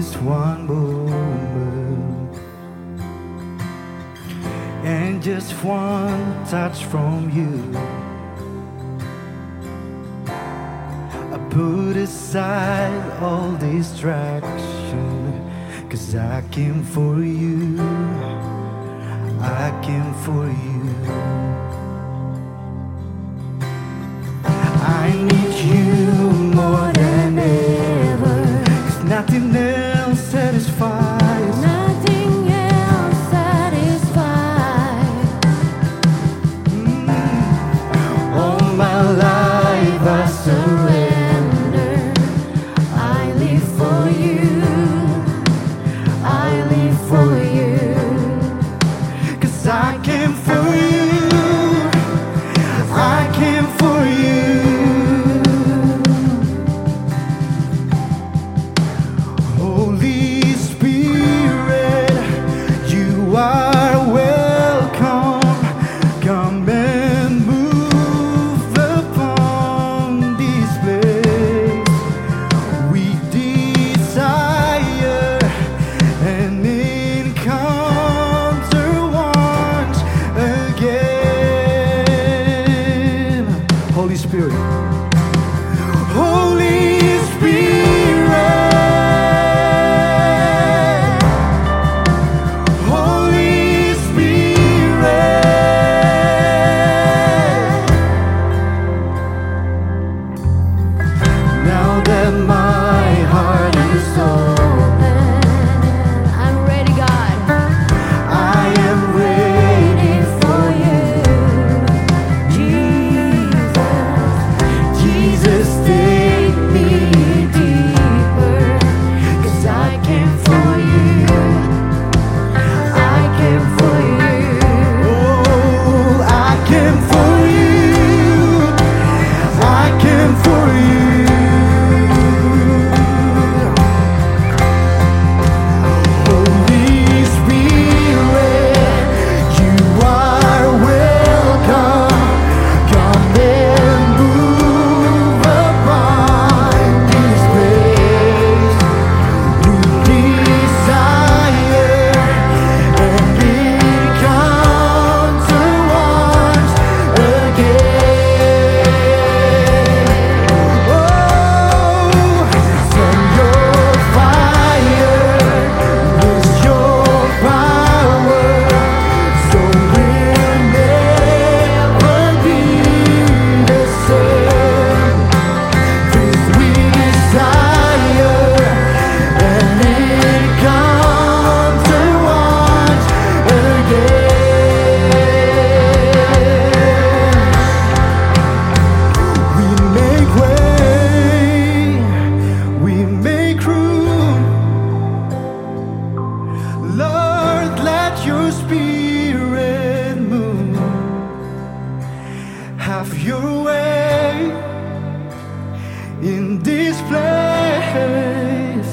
is one moment. And just one touch from you. I put aside all distraction. Cause I came for you. I came for you. let your spirit move. Have your way in this place.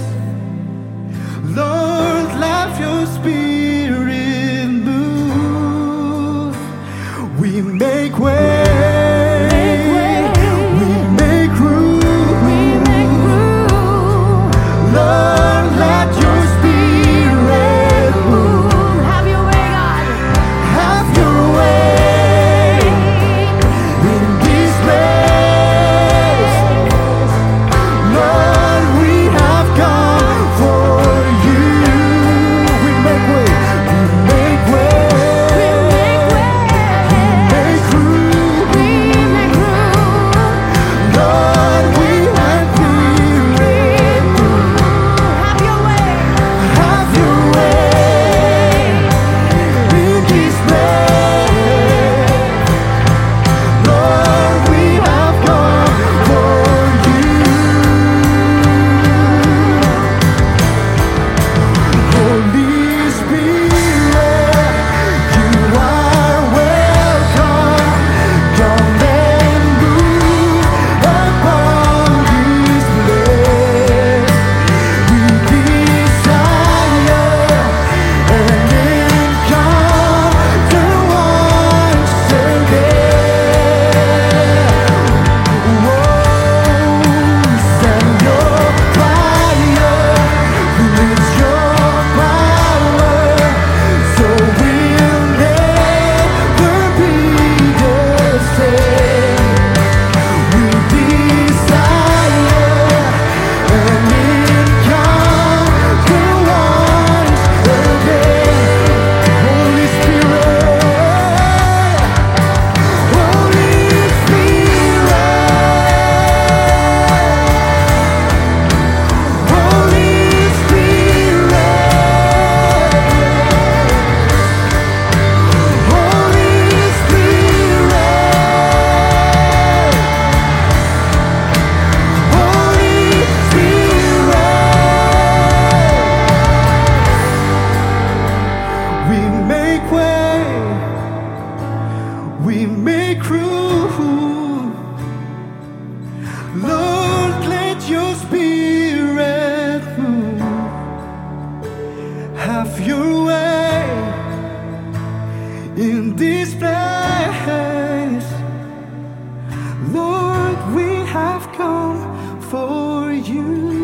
Lord, let your spirit. you.